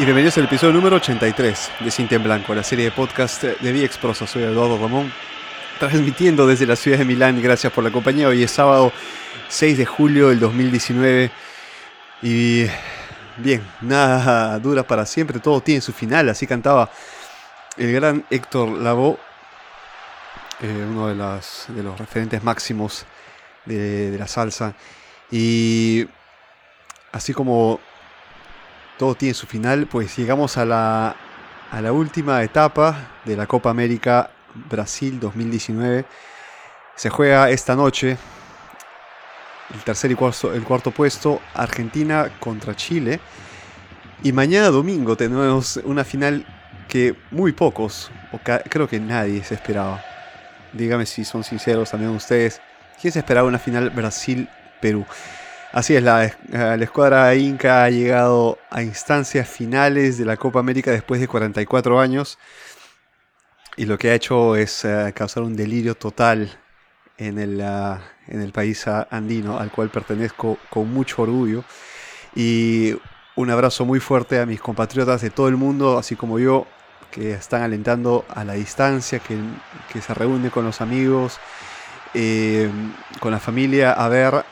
y bienvenidos al episodio número 83 de Cinta en Blanco, la serie de podcast de VX Prosa. Soy Eduardo Ramón, transmitiendo desde la ciudad de Milán. Gracias por la compañía. Hoy es sábado 6 de julio del 2019 y bien, nada dura para siempre, todo tiene su final. Así cantaba el gran Héctor Lavoe, eh, uno de, los referentes máximos de la salsa. Y así como todo tiene su final, pues llegamos a la, a la última etapa de la Copa América Brasil 2019. Se juega esta noche el tercer y cuarto, el cuarto puesto, Argentina contra Chile. Y mañana domingo tenemos una final que muy pocos, o creo que nadie se esperaba. Dígame si son sinceros también ustedes. ¿Quién se esperaba una final Brasil-Perú? Así es, la, la, escuadra Inca ha llegado a instancias finales de la Copa América después de 44 años. Y lo que ha hecho es uh, causar un delirio total en el, uh, en el país andino al cual pertenezco con mucho orgullo. Y un abrazo muy fuerte a mis compatriotas de todo el mundo, así como yo, que están alentando a la distancia, que, que se reúnen con los amigos, eh, con la familia a ver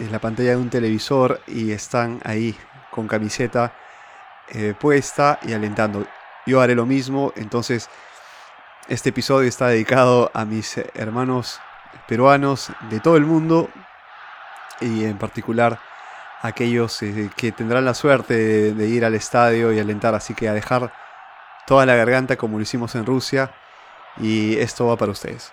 en la pantalla de un televisor y están ahí con camiseta eh, puesta y alentando. Yo haré lo mismo, entonces este episodio está dedicado a mis hermanos peruanos de todo el mundo y en particular a aquellos eh, que tendrán la suerte de, de ir al estadio y alentar, así que a dejar toda la garganta como lo hicimos en Rusia y esto va para ustedes.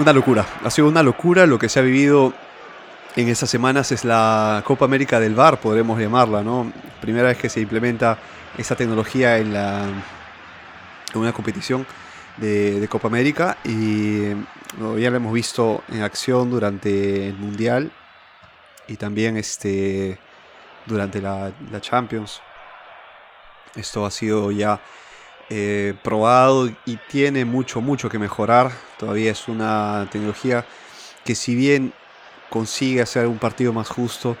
Una locura, ha sido una locura lo que se ha vivido en estas semanas es la Copa América del VAR, podremos llamarla, ¿no? Primera vez que se implementa esta tecnología en, la, en una competición de, Copa América y ya lo hemos visto en acción durante el Mundial y también este, durante la, la Champions. Esto ha sido ya eh, probado y tiene mucho, mucho que mejorar. Todavía es una tecnología que si bien consigue hacer un partido más justo,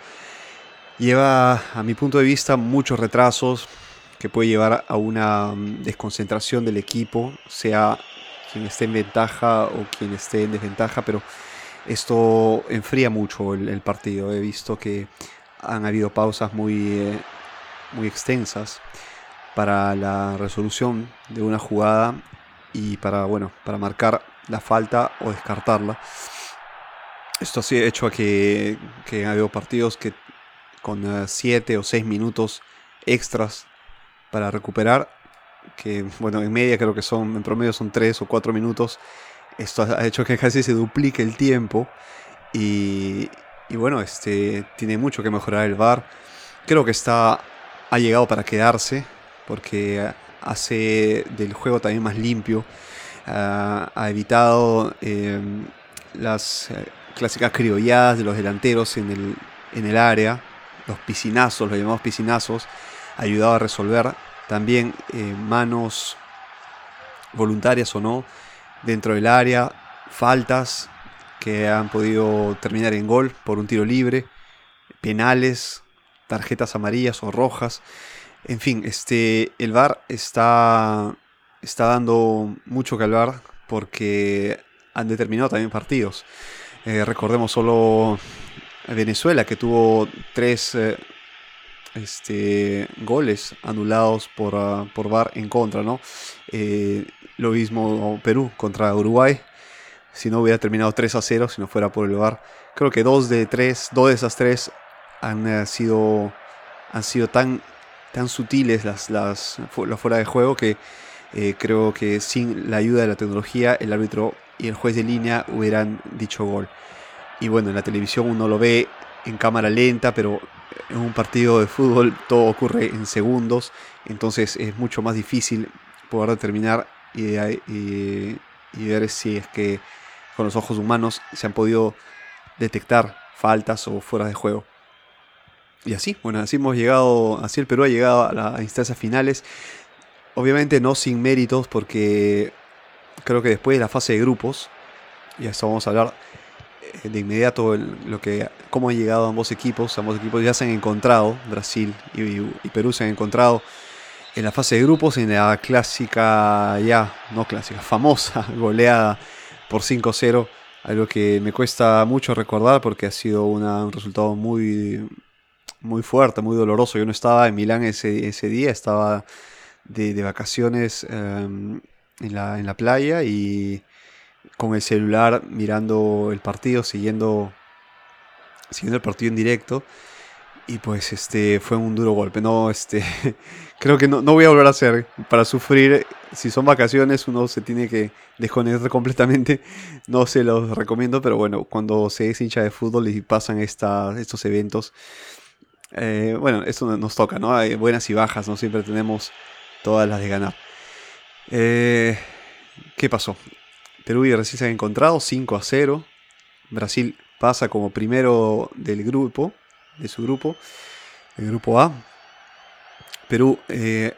lleva a mi punto de vista muchos retrasos que puede llevar a una mm, desconcentración del equipo, sea quien esté en ventaja o quien esté en desventaja, pero esto enfría mucho el, partido. He visto que han habido pausas muy, eh, muy extensas para la resolución de una jugada y para, bueno, para marcar la falta o descartarla. Esto ha hecho a que, que partidos que con 7 o 6 minutos extras para recuperar, que bueno, en media creo que son, en promedio son 3 o 4 minutos. Esto ha hecho que casi se duplique el tiempo y, y bueno, este, tiene mucho que mejorar el VAR. Creo que está, ha llegado para quedarse porque hace del juego también más limpio. Ha evitado eh, las eh, clásicas criolladas de los delanteros en el, en el área, los piscinazos, los llamados piscinazos, ha ayudado a resolver también eh, manos voluntarias o no dentro del área, faltas que han podido terminar en gol por un tiro libre, penales, tarjetas amarillas o rojas. En fin, este, el VAR está, está dando mucho que hablar porque han determinado también partidos. Eh, recordemos solo Venezuela que tuvo tres eh, este, goles anulados por, uh, por VAR en contra, ¿no? Eh, lo mismo Perú contra Uruguay. Si no hubiera terminado 3 a 0, si no fuera por el VAR. Creo que dos de tres, dos de esas tres han sido, han sido tan tan sutiles las, las, fuera de juego que eh, creo que sin la ayuda de la tecnología el árbitro y el juez de línea hubieran dicho gol. Y bueno, en la televisión uno lo ve en cámara lenta, pero en un partido de fútbol todo ocurre en segundos, entonces es mucho más difícil poder determinar y, y, y ver si es que con los ojos humanos se han podido detectar faltas o fuera de juego. Y así, bueno, así hemos llegado, así el Perú ha llegado a las instancias finales. Obviamente no sin méritos porque creo que después de la fase de grupos y esto vamos a hablar eh, de inmediato lo que, cómo han llegado ambos equipos. Ambos equipos ya se han encontrado, Brasil y, Perú se han encontrado en la fase de grupos, en la clásica, ya, no clásica, famosa goleada por 5-0. Algo que me cuesta mucho recordar porque ha sido un resultado muy, muy fuerte, muy doloroso. Yo no estaba en Milán ese, ese día, estaba de, vacaciones em, en, la, en la playa y con el celular mirando el partido, siguiendo, siguiendo el partido en directo. Y pues este fue un duro golpe. No, este creo que no, no, voy a volver a hacer. Para sufrir, si son vacaciones, uno se tiene que desconectar completamente. No se los recomiendo, pero bueno, cuando se es hincha de fútbol y pasan estos eventos, eh, bueno, esto nos toca, ¿no? Hay buenas y bajas, no siempre tenemos todas las de ganar. Eh, ¿Qué pasó? Perú y Brasil se han encontrado 5 a 0. Brasil pasa como primero del grupo, de su grupo, el grupo A. Perú, eh,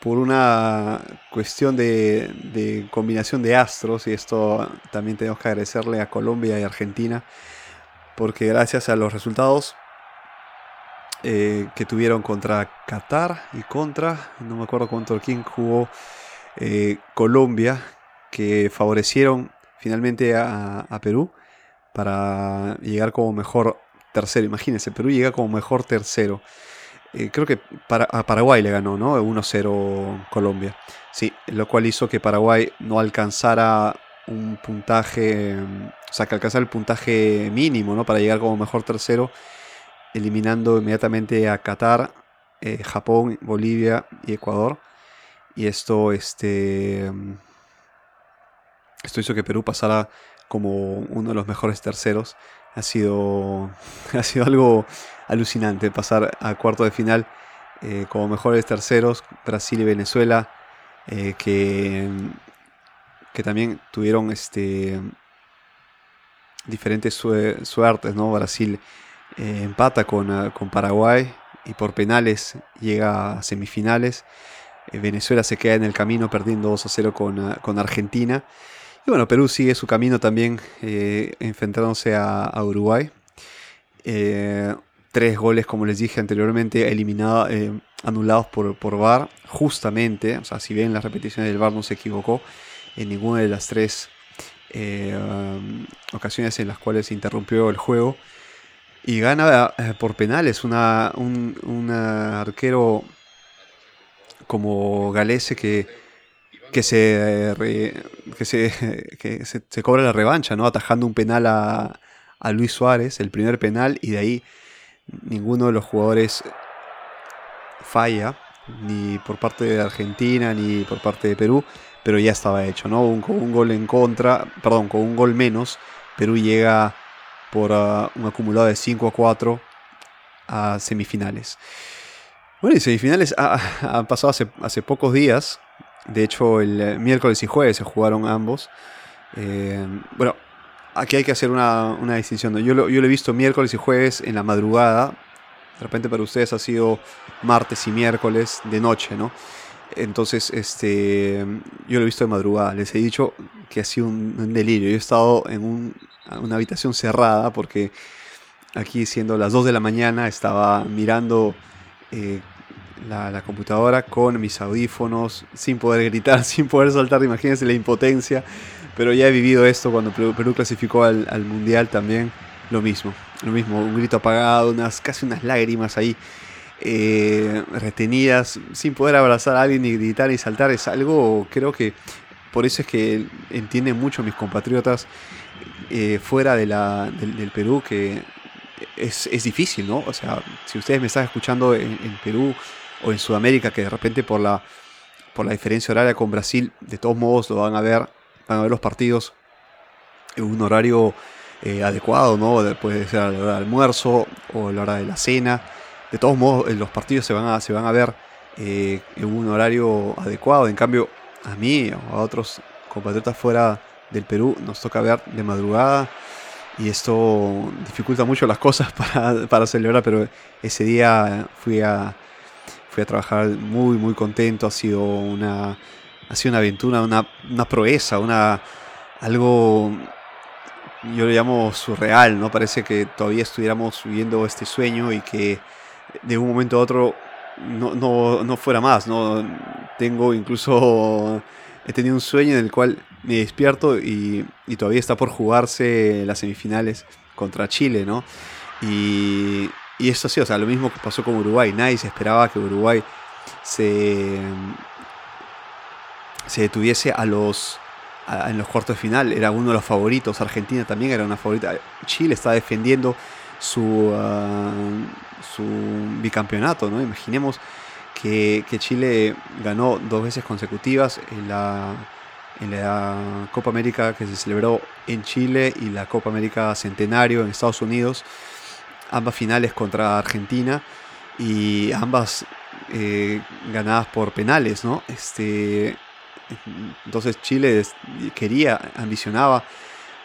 por una cuestión de, combinación de astros, y esto también tenemos que agradecerle a Colombia y Argentina, porque gracias a los resultados eh, que tuvieron contra Qatar y contra, no me acuerdo contra quién jugó eh, Colombia, que favorecieron finalmente a, Perú para llegar como mejor tercero. Imagínense, Perú llega como mejor tercero. Eh, creo que para, a Paraguay le ganó, ¿no? 1-0 Colombia. Sí, lo cual hizo que Paraguay no alcanzara un puntaje, o sea, que alcanzara el puntaje mínimo, ¿no? Para llegar como mejor tercero eliminando inmediatamente a Qatar, eh, Japón, Bolivia y Ecuador. Y esto, este, esto hizo que Perú pasara como uno de los mejores terceros. Ha sido, ha sido algo alucinante pasar a cuarto de final eh, como mejores terceros Brasil y Venezuela, eh, que, que también tuvieron este, diferentes suertes, ¿no? Brasil eh, empata con, ah, con, Paraguay y por penales llega a semifinales. Eh, Venezuela se queda en el camino perdiendo 2 a 0 con, ah, con Argentina. Y bueno, Perú sigue su camino también eh, enfrentándose a, Uruguay. tres goles, como les dije anteriormente, anulados por, por VAR, justamente. O sea, si ven las repeticiones del VAR, no se equivocó en ninguna de las tres ocasiones en las cuales se interrumpió el juego. Y gana eh, por penales una, un, arquero como Galese que, que, se, que, se, se, cobra la revancha, ¿no? atajando un penal a, a Luis Suárez, el primer penal, y de ahí ninguno de los jugadores falla, ni por parte de Argentina, ni por parte de Perú, pero ya estaba hecho, ¿no? con un gol en contra, perdón, con un gol menos, Perú llega por ah, un acumulado de 5 a 4 a semifinales. Bueno, y semifinales han pasado hace, hace, pocos días. De hecho, el eh, miércoles y jueves se jugaron ambos. Eh, bueno, aquí hay que hacer una, una distinción. Yo, lo, yo lo he visto miércoles y jueves en la madrugada. De repente para ustedes ha sido martes y miércoles de noche, ¿no? Entonces, este, yo lo he visto de madrugada. Les he dicho que ha sido un, delirio. Yo he estado en una habitación cerrada porque aquí siendo las 2 de la mañana estaba mirando eh, la, computadora con mis audífonos, sin poder gritar, sin poder saltar. Imagínense la impotencia. Pero ya he vivido esto cuando Perú, clasificó al, al, Mundial también. Lo mismo, lo mismo, un grito apagado, unas, casi unas lágrimas ahí eh, retenidas, sin poder abrazar a alguien, ni gritar, ni saltar, es algo, creo que por eso es que entienden mucho mis compatriotas eh, fuera de la, del, Perú que es, difícil, ¿no? O sea, si ustedes me están escuchando en, Perú o en Sudamérica, que de repente por la, por la diferencia horaria con Brasil, de todos modos lo van a ver, van a ver los partidos en un horario eh, adecuado, ¿no? Puede ser a la hora del almuerzo o a la hora de la cena de todos modos los partidos se van a, se van a ver eh, en un horario adecuado. En cambio, a mí o a otros compatriotas fuera del Perú nos toca ver de madrugada y esto dificulta mucho las cosas para, celebrar, pero ese día fui a, fui a trabajar muy, muy contento. Ha sido una, ha sido una aventura, una, una proeza, una, algo, yo lo llamo surreal, ¿no? Parece que todavía estuviéramos viviendo este sueño y que de un momento a otro no, no, no fuera más, ¿no? Tengo incluso, he tenido un sueño en el cual me despierto y, y todavía está por jugarse las semifinales contra Chile, ¿no? Y, y esto sí, o sea, lo mismo que pasó con Uruguay. Nadie se esperaba que Uruguay se, se detuviese a los, en los cuartos de final. Era uno de los favoritos. Argentina también era una favorita. Chile está defendiendo su, ah, su bicampeonato, ¿no? Imaginemos que, Chile ganó dos veces consecutivas en la, en la Copa América que se celebró en Chile y la Copa América Centenario en Estados Unidos ambas finales contra Argentina y ambas eh, ganadas por penales, ¿no? Este, entonces Chile quería, ambicionaba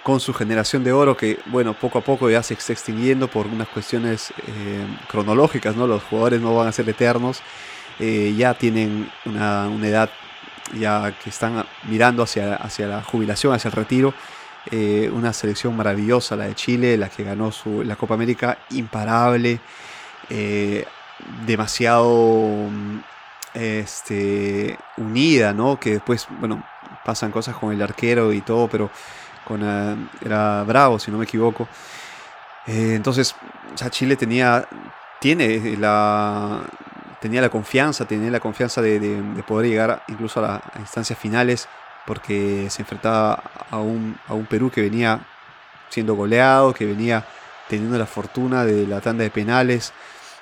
con su generación de oro que, bueno, poco a poco ya se está extinguiendo por unas cuestiones eh, cronológicas, ¿no? Los jugadores no van a ser eternos, eh, ya tienen una, una, edad ya que están mirando hacia, hacia la jubilación, hacia el retiro eh, una selección maravillosa, la de Chile, la que ganó su, la Copa América, imparable, demasiado este, unida, ¿no? Que después, bueno, pasan cosas con el arquero y todo, pero eh, era bravo, si no me equivoco. entonces, o Chile tenía, tiene la, tenía la confianza, tenía la confianza de, poder llegar incluso a las instancias finales porque se enfrentaba a un, a un Perú que venía siendo goleado, que venía teniendo la fortuna de la tanda de penales,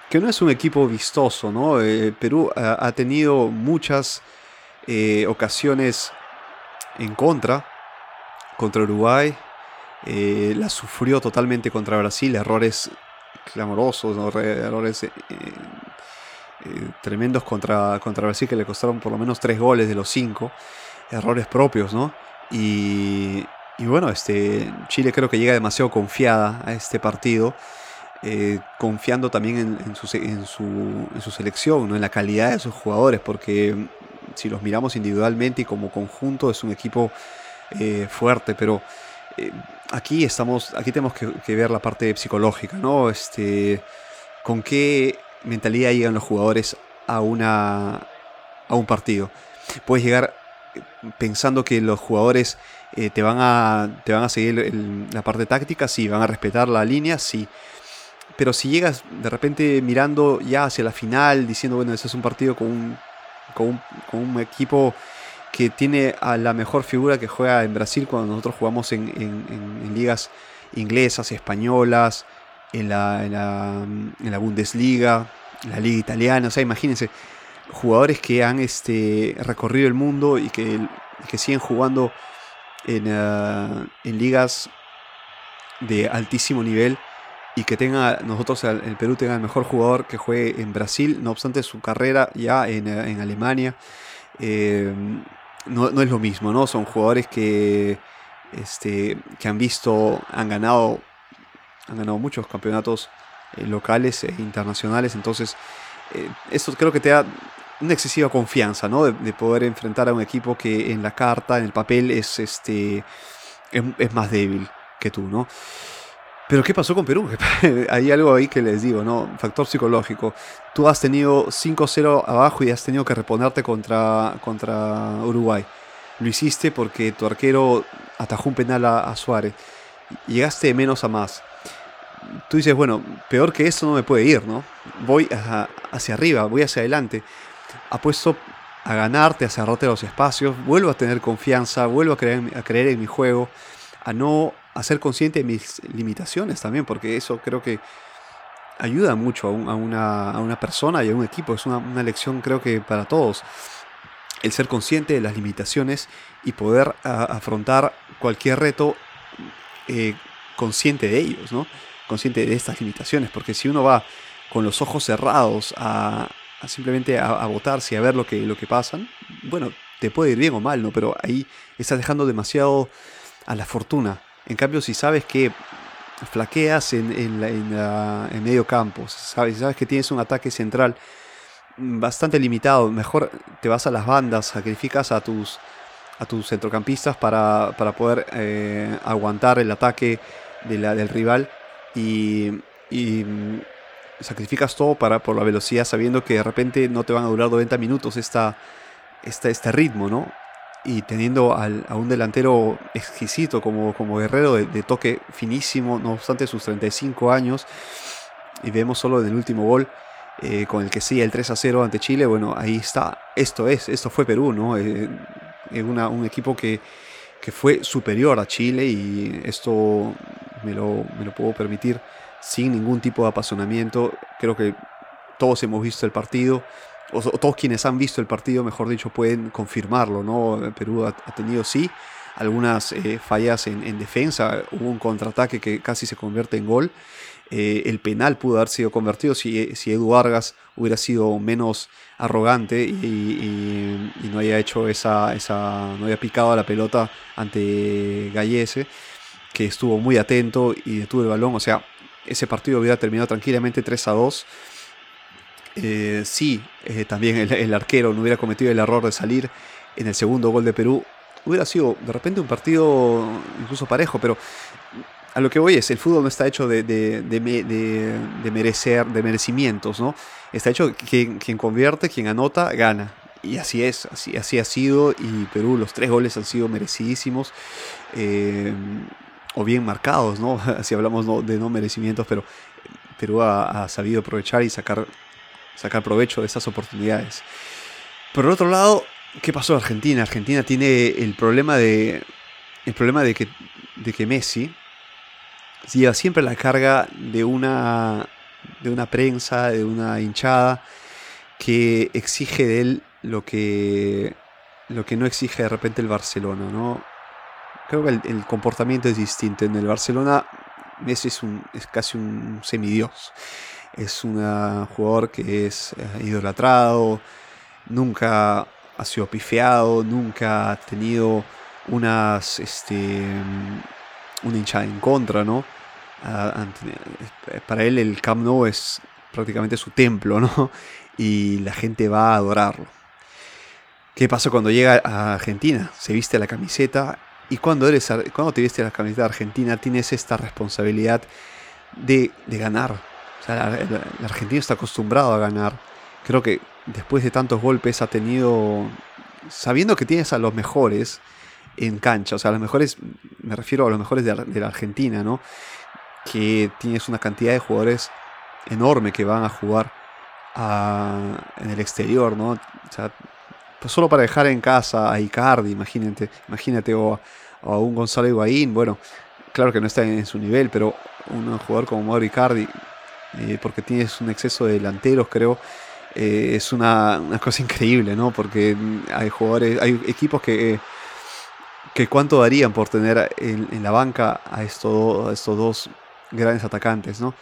que no es un equipo vistoso, ¿no? Eh, Perú ha, tenido muchas eh, ocasiones en contra, contra Uruguay, eh, la sufrió totalmente contra Brasil, errores clamorosos, errores tremendos contra, contra Brasil que le costaron por lo menos tres goles de los cinco errores propios, ¿no? Y, bueno, este, Chile creo que llega demasiado confiada a este partido, eh, confiando también en, su, en, su, selección, ¿no? en la calidad de sus jugadores, porque si los miramos individualmente y como conjunto es un equipo eh, fuerte, pero eh, aquí estamos, aquí tenemos que, ver la parte psicológica, ¿no? Este, con qué mentalidad llegan los jugadores a una a un partido. Puedes llegar pensando que los jugadores eh, te, van a, te van a seguir la parte táctica, sí, van a respetar la línea, sí. Pero si llegas de repente mirando ya hacia la final, diciendo, bueno, ese es un partido con un, con un, equipo que tiene a la mejor figura que juega en Brasil cuando nosotros jugamos en, ligas inglesas, españolas, en la, la, la Bundesliga, la liga italiana, o sea, imagínense, jugadores que han este, recorrido el mundo y que, que siguen jugando en, eh, en, ligas de altísimo nivel y que tenga nosotros el Perú tenga el mejor jugador que juegue en Brasil, no obstante su carrera ya en, en Alemania. Eh, no, no, es lo mismo, ¿no? Son jugadores que, este, que han visto, han ganado, han ganado muchos campeonatos eh, locales e internacionales, entonces esto creo que te da una excesiva confianza, ¿no? De, poder enfrentar a un equipo que en la carta, en el papel, es, este, es, más débil que tú, ¿no? Pero ¿qué pasó con Perú? Hay algo ahí que les digo, ¿no? Factor psicológico. Tú has tenido 5-0 abajo y has tenido que reponerte contra, contra Uruguay. Lo hiciste porque tu arquero atajó un penal a, Suárez. Llegaste de menos a más. Tú dices, bueno, peor que eso no me puede ir, ¿no? Voy hacia arriba, voy hacia adelante apuesto a ganarte, a cerrarte los espacios, vuelvo a tener confianza, vuelvo a creer, a creer en mi juego, a no a ser consciente de mis limitaciones también, porque eso creo que ayuda mucho a, una, persona y a un equipo. Es una, lección creo que para todos. El ser consciente de las limitaciones y poder afrontar cualquier reto eh, consciente de ellos, ¿no? Consciente de estas limitaciones, porque si uno va con los ojos cerrados a, simplemente a, votar, si a ver lo que, lo que pasan, bueno, te puede ir bien o mal, ¿no? Pero ahí estás dejando demasiado a la fortuna. En cambio, si sabes que flaqueas en, en, medio campo, sabes, sabes que tienes un ataque central bastante limitado, mejor te vas a las bandas, sacrificas a tus, a tus centrocampistas para, poder eh, aguantar el ataque de la, del rival y, mm, sacrificas todo para, por la velocidad sabiendo que de repente no te van a durar 90 minutos esta, este ritmo, ¿no? Y teniendo a un delantero exquisito como, como Guerrero de, toque finísimo, no obstante sus 35 años, y vemos solo en el último gol eh, con el que sigue el 3 a 0 ante Chile, bueno, ahí está, esto es, esto fue Perú, ¿no? Eh, un equipo que, que, fue superior a Chile y esto me lo, me lo puedo permitir sin ningún tipo de apasionamiento. Creo que todos hemos visto el partido, o, todos quienes han visto el partido, mejor dicho, pueden confirmarlo, ¿no? Perú ha, tenido sí algunas eh, fallas en, en, defensa, hubo un contraataque que casi se convierte en gol. Eh, el penal pudo haber sido convertido si, si, Edu Vargas hubiera sido menos arrogante y, no haya hecho esa, esa, no haya picado la pelota ante Gallese, que estuvo muy atento y detuvo el balón. O sea, ese partido hubiera terminado tranquilamente 3 a 2. Eh, sí, eh, también el, arquero no hubiera cometido el error de salir en el segundo gol de Perú. Hubiera sido de repente un partido incluso parejo, pero a lo que voy es, el fútbol no está hecho de, de, merecer, de merecimientos, ¿no? Está hecho que quien convierte, quien anota, gana. Y así es, así, así ha sido. Y Perú, los tres goles han sido merecidísimos. Eh, o bien marcados, ¿no? Si hablamos de no merecimientos, pero Perú ha, sabido aprovechar y sacar, sacar provecho de esas oportunidades. Por el otro lado, ¿qué pasó en Argentina? Argentina tiene el problema de. El problema de que, de que Messi lleva siempre la carga de una, de una prensa, de una hinchada que exige de él lo que, lo que no exige de repente el Barcelona, ¿no? Creo que el, comportamiento es distinto. En el Barcelona Messi es, un, es casi un semidios. Es un jugador que es eh, idolatrado, nunca ha sido pifeado, nunca ha tenido unas, este, una hinchada en contra, ¿no? para él el Camp Nou es prácticamente su templo, ¿no? Y la gente va a adorarlo. ¿Qué pasa cuando llega a Argentina? Se viste la camiseta y cuando, eres, cuando te viste la camiseta de Argentina tienes esta responsabilidad de, ganar. O sea, el, argentino está acostumbrado a ganar. Creo que después de tantos golpes ha tenido, sabiendo que tienes a los mejores en cancha, o sea, a los mejores, me refiero a los mejores de, de la Argentina, ¿no? que tienes una cantidad de jugadores enorme que van a jugar en el exterior, ¿no? O sea, pues solo para dejar en casa a Icardi, imagínate, imagínate, o, a un Gonzalo Higuaín, bueno, claro que no está en su nivel, pero un jugador como Mauro Icardi, eh, porque tienes un exceso de delanteros, creo, eh, es una, cosa increíble, ¿no? Porque hay jugadores, hay equipos que, que cuánto darían por tener en, la banca a estos, a estos dos grandes atacantes, ¿no?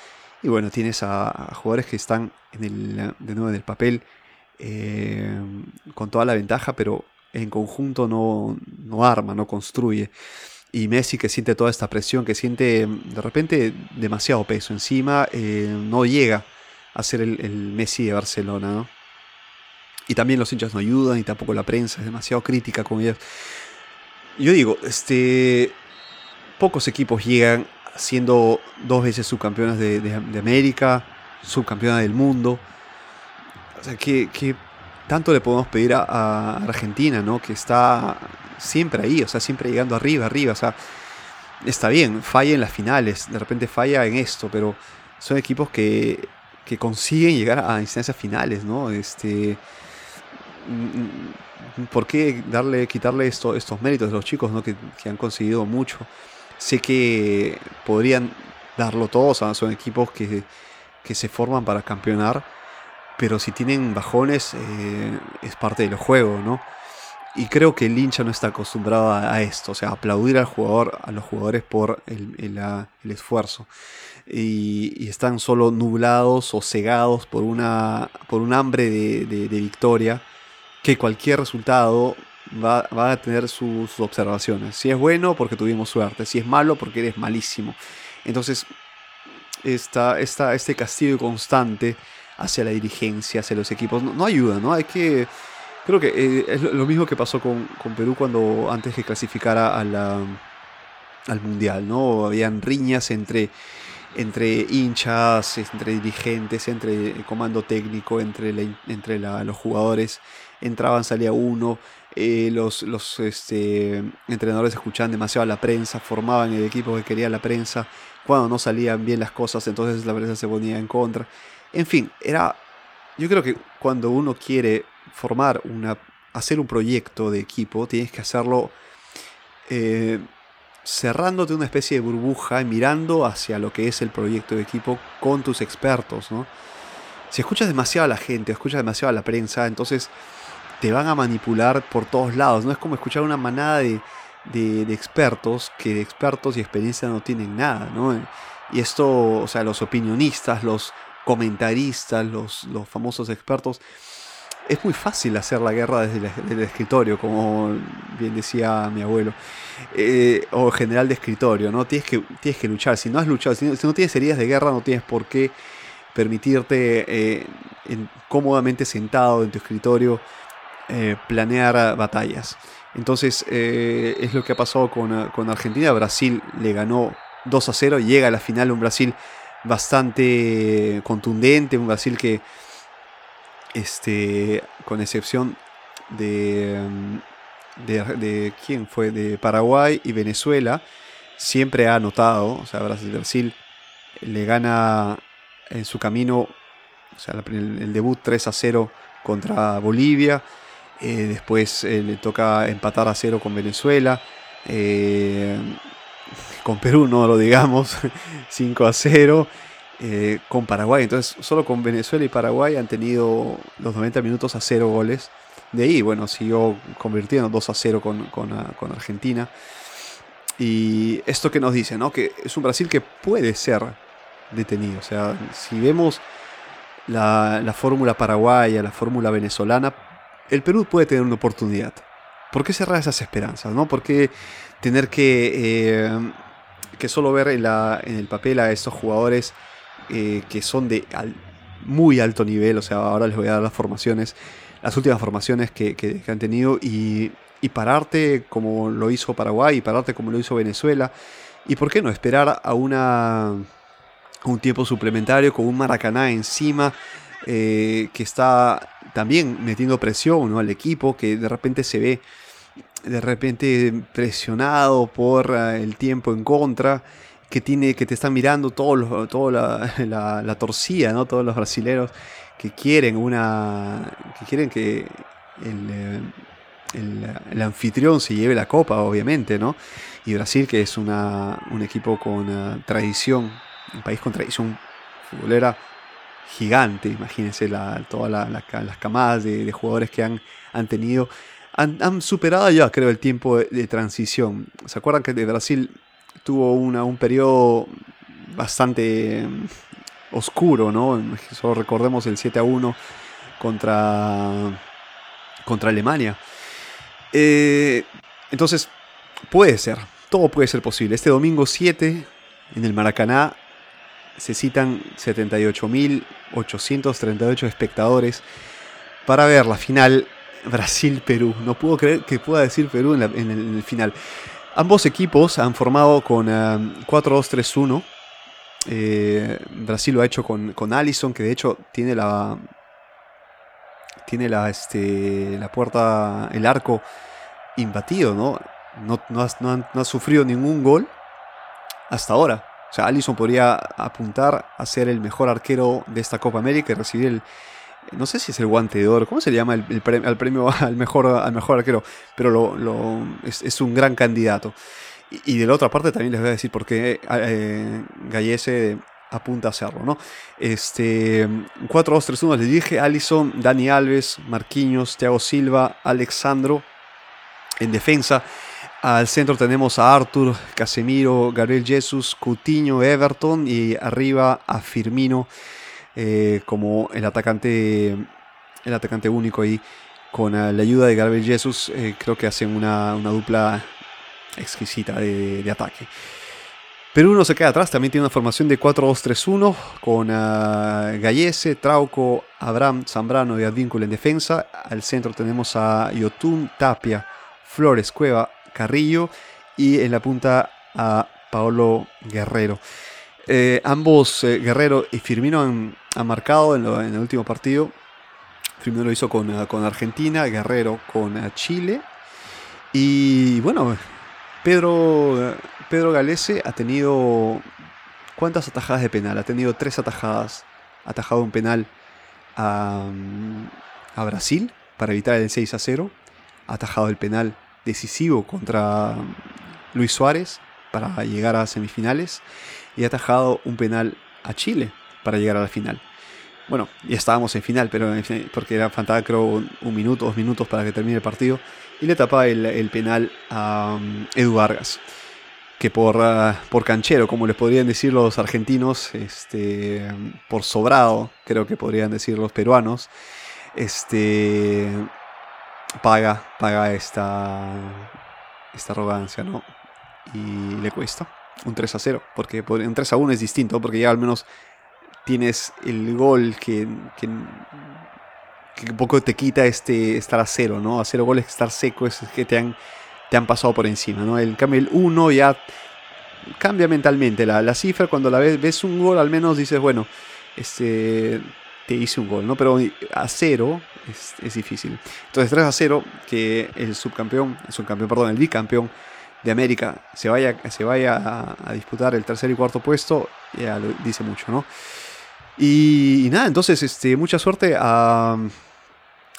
Y bueno, tienes a, jugadores que están en el, de nuevo en el papel eh, con toda la ventaja, pero en conjunto no, no arma, no construye. Y Messi que siente toda esta presión, que siente de repente demasiado peso encima, eh, no llega a ser el, Messi de Barcelona. Y también los hinchas no ayudan y tampoco la prensa es demasiado crítica con ellos. Yo digo, este, pocos equipos llegan siendo dos veces subcampeonas de, América, subcampeona del mundo. O sea, que, tanto le podemos pedir a, Argentina, ¿no? Que está siempre ahí, o sea, siempre llegando arriba, arriba. O sea, está bien, falla en las finales, de repente falla en esto, pero son equipos que, que consiguen llegar a instancias finales, ¿no? Este. Mm, mm, ¿Por qué darle, quitarle esto, estos méritos a los chicos ¿no? que, que han conseguido mucho? Sé que podrían darlo todo, son equipos que, se forman para campeonar, pero si tienen bajones eh, es parte del juego, ¿no? Y creo que el hincha no está acostumbrado a, esto, o sea, aplaudir al jugador, a los jugadores por el, esfuerzo. Y, están solo nublados o cegados por, una, por un hambre de, de victoria que cualquier resultado va, a tener sus, observaciones. Si es bueno, porque tuvimos suerte. Si es malo, porque eres malísimo. Entonces, este castigo constante hacia la dirigencia, hacia los equipos, no, ayuda, ¿no? Hay que, Creo que eh, es lo mismo que pasó con, Perú cuando antes de clasificara al Mundial, ¿no? Habían riñas entre, entre hinchas, entre dirigentes, entre comando técnico, entre, entre los jugadores. Entraban, salía uno, eh, los, los este, entrenadores escuchaban demasiado a la prensa, formaban el equipo que quería la prensa. Cuando no salían bien las cosas, entonces la prensa se ponía en contra. En fin, era. Yo creo que cuando uno quiere formar una. hacer un proyecto de equipo, tienes que hacerlo. Eh, cerrándote una especie de burbuja y mirando hacia lo que es el proyecto de equipo con tus expertos, ¿no? Si escuchas demasiado a la gente, escuchas demasiado a la prensa, entonces te van a manipular por todos lados. No es como escuchar una manada de, expertos que de expertos y experiencia no tienen nada, ¿no? Y esto, o sea, los opinionistas, los comentaristas, los, los famosos expertos, es muy fácil hacer la guerra desde el, escritorio, como bien decía mi abuelo, eh, o general de escritorio, ¿no? Tienes que, tienes que luchar. Si no has luchado, si no, tienes heridas de guerra, no tienes por qué permitirte eh, cómodamente sentado en tu escritorio eh, planear batallas. Entonces es lo que ha pasado con, con, Argentina. Brasil le ganó 2 a 0, llega a la final un Brasil bastante contundente, un Brasil que, este, con excepción de, de, de, quién fue, de Paraguay y Venezuela, siempre ha anotado, o sea, Brasil, le gana en su camino, o sea, el, debut 3 a 0 contra Bolivia, eh, después eh, le toca empatar a cero con Venezuela. Eh, con Perú no lo digamos, 5 a 0. Con Paraguay, entonces solo con Venezuela y Paraguay han tenido los 90 minutos a 0 goles. De ahí, bueno, siguió convirtiendo 2 a 0 con, Argentina. Y esto que nos dice, ¿no? Que es un Brasil que puede ser detenido. O sea, si vemos la, la fórmula paraguaya, la fórmula venezolana, el Perú puede tener una oportunidad. ¿Por qué cerrar esas esperanzas? ¿no? ¿Por qué tener que, eh, que solo ver en, el papel a estos jugadores eh, que son de muy alto nivel? O sea, ahora les voy a dar las formaciones, las últimas formaciones que, han tenido y, y, pararte como lo hizo Paraguay y pararte como lo hizo Venezuela. ¿Y por qué no esperar a, una, un tiempo suplementario con un Maracaná encima? Eh, que está también metiendo presión al equipo, que de repente se ve de repente presionado por eh, el tiempo en contra, que, tiene, que te están mirando toda la, la, torcida, ¿no? todos los brasileros que quieren una que quieren que el, eh, el, anfitrión se lleve la copa, obviamente, ¿no? Y Brasil, que es una, un equipo con tradición, un país con tradición futbolera gigante, imagínense la, todas las camadas de, jugadores que han, han tenido. Han, superado ya, creo, el tiempo de, transición. ¿Se acuerdan que de Brasil tuvo una, un periodo bastante mm, oscuro, ¿no? Solo recordemos el 7 a 1 contra, contra Alemania. Eh, entonces, puede ser, todo puede ser posible. Este domingo 7 en el Maracaná se citan 78.838 espectadores para ver la final Brasil-Perú. No puedo creer que pueda decir Perú en, el, final. Ambos equipos han formado con 4-2-3-1. Eh, eh, Brasil lo ha hecho con, con Allison, que de hecho tiene la. Tiene la, este, la puerta, el arco imbatido, ¿no? No, no, ha sufrido ningún gol hasta ahora. O sea, Allison podría apuntar a ser el mejor arquero de esta Copa América y recibir el. No sé si es el guante de oro, ¿cómo se llama el, premio, al mejor, al mejor arquero? Pero es, un gran candidato. Y, de la otra parte también les voy a decir por qué eh, Gallese apunta a hacerlo, ¿no? Este, 4-2-3-1 les dije, Allison, Dani Alves, Marquinhos, Thiago Silva, Alexandro en defensa. Al centro tenemos a Arthur, Casemiro, Gabriel Jesus, Coutinho, Everton y arriba a Firmino eh, como el atacante, el atacante único ahí. Con la ayuda de Gabriel Jesus eh, creo que hacen una, dupla exquisita de, ataque. Perú no se queda atrás, también tiene una formación de 4-2-3-1 con uh, Gallese, Trauco, Abraham, Zambrano y Advíncula en defensa. Al centro tenemos a Yotun, Tapia, Flores, Cueva, Carrillo y en la punta a Paolo Guerrero. Eh, ambos, eh, Guerrero y Firmino, han, marcado en, el último partido. Firmino lo hizo con, eh, Argentina, Guerrero con Chile. Y bueno, Pedro, Pedro Galese ha tenido. ¿Cuántas atajadas de penal? Ha tenido tres atajadas. Ha atajado un penal a, a Brasil para evitar el 6 a 0. Ha atajado el penal decisivo contra Luis Suárez para llegar a semifinales y ha atajado un penal a Chile para llegar a la final. Bueno, ya estábamos en final, pero porque era faltaba creo un minuto, dos minutos para que termine el partido. Y le tapa el, penal a um, Edu Vargas, que por, uh, por canchero, como les podrían decir los argentinos, este, por sobrado, creo que podrían decir los peruanos, este, paga, paga esta, esta arrogancia, ¿no? Y le cuesta un 3 a 0, porque un 3 a 1 es distinto, porque ya al menos tienes el gol que, que, poco te quita este estar a cero, ¿no? A cero goles, estar seco, es que te han, te han pasado por encima, ¿no? El cambio el 1 ya cambia mentalmente la, la, cifra, cuando la ves, ves un gol al menos dices, bueno, este, te hice un gol, ¿no? Pero a cero es, es, difícil. Entonces 3 a 0, que el subcampeón, el subcampeón, perdón, el bicampeón de América se vaya, se vaya a, disputar el tercer y cuarto puesto, ya lo dice mucho, ¿no? Y, nada, entonces este, mucha suerte a,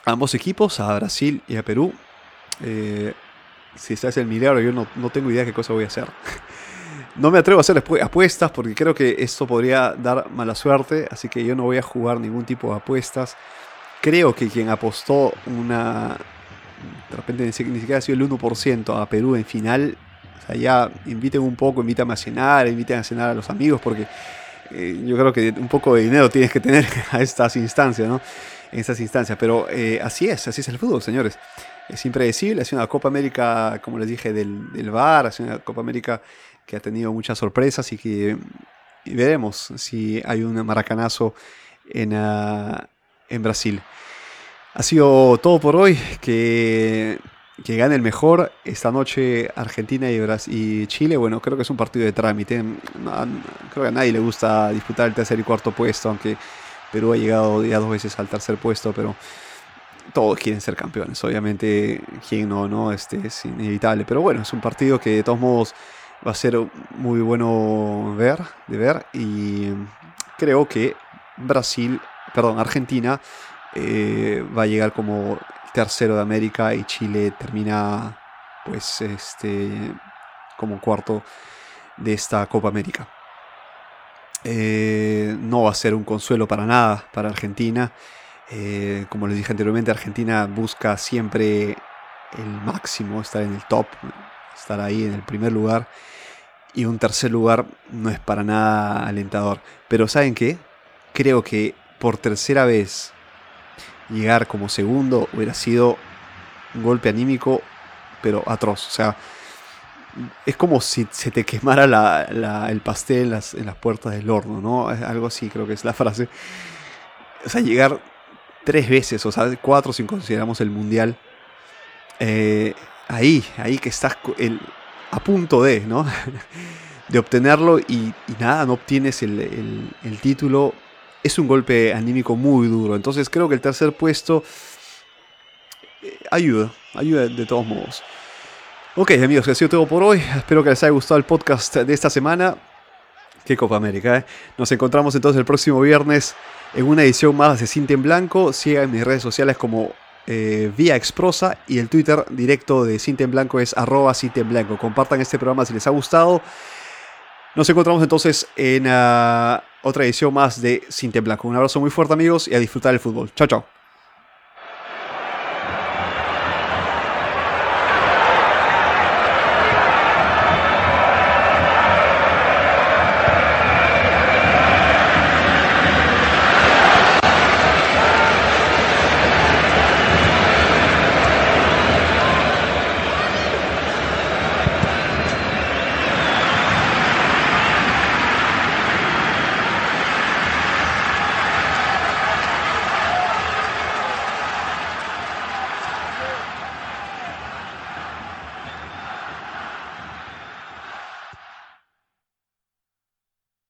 ambos equipos, a Brasil y a Perú. Eh, si estás en el milagro, yo no, no, tengo idea qué cosa voy a hacer. no me atrevo a hacer apuestas porque creo que esto podría dar mala suerte, así que yo no voy a jugar ningún tipo de apuestas. Creo que quien apostó una, de repente ni, siquiera ha sido el 1% a Perú en final, o sea, ya inviten un poco, invítame a cenar, inviten a cenar a los amigos, porque eh, yo creo que un poco de dinero tienes que tener a estas instancias, ¿no? En estas instancias, pero eh, así es, así es el fútbol, señores. Es impredecible, ha sido una Copa América, como les dije, del, del VAR, ha sido una Copa América que ha tenido muchas sorpresas y que veremos si hay un maracanazo en, ah, en Brasil. Ha sido todo por hoy. Que, que gane el mejor. Esta noche Argentina y, y Chile. Bueno, creo que es un partido de trámite. creo que a nadie le gusta disputar el tercer y cuarto puesto. Aunque Perú ha llegado ya dos veces al tercer puesto. Pero todos quieren ser campeones. Obviamente, quien no, no, este es inevitable. Pero bueno, es un partido que de todos modos va a ser muy bueno ver, de ver. Y creo que Brasil, perdón, Argentina eh, va a llegar como tercero de América y Chile termina pues este como cuarto de esta Copa América. Eh, no va a ser un consuelo para nada para Argentina. Eh, como les dije anteriormente, Argentina busca siempre el máximo, estar en el top, estar ahí en el primer lugar. Y un tercer lugar no es para nada alentador. Pero ¿saben qué? Creo que por tercera vez llegar como segundo hubiera sido un golpe anímico, pero atroz. O sea, es como si se te quemara el pastel en las, puertas del horno, ¿no? Algo así creo que es la frase. O sea, llegar tres veces, o sea, cuatro si consideramos el mundial. Eh, ahí, ahí que estás a punto de, ¿no? de obtenerlo y, nada, no obtienes el título es un golpe anímico muy duro. Entonces creo que el tercer puesto eh, ayuda, ayuda de todos modos. Ok, amigos, que ha sido todo por hoy. Espero que les haya gustado el podcast de esta semana. Qué Copa América, ¿eh? Nos encontramos entonces el próximo viernes en una edición más de Cinta Blanco. Sigan mis redes sociales como eh, Vía Exprosa y el Twitter directo de Cinta Blanco es arroba Cinta Blanco. Compartan este programa si les ha gustado. Nos encontramos entonces en... Ah, otra edición más de Cinta Blanco. Un abrazo muy fuerte amigos y a disfrutar del fútbol. Chao, chao.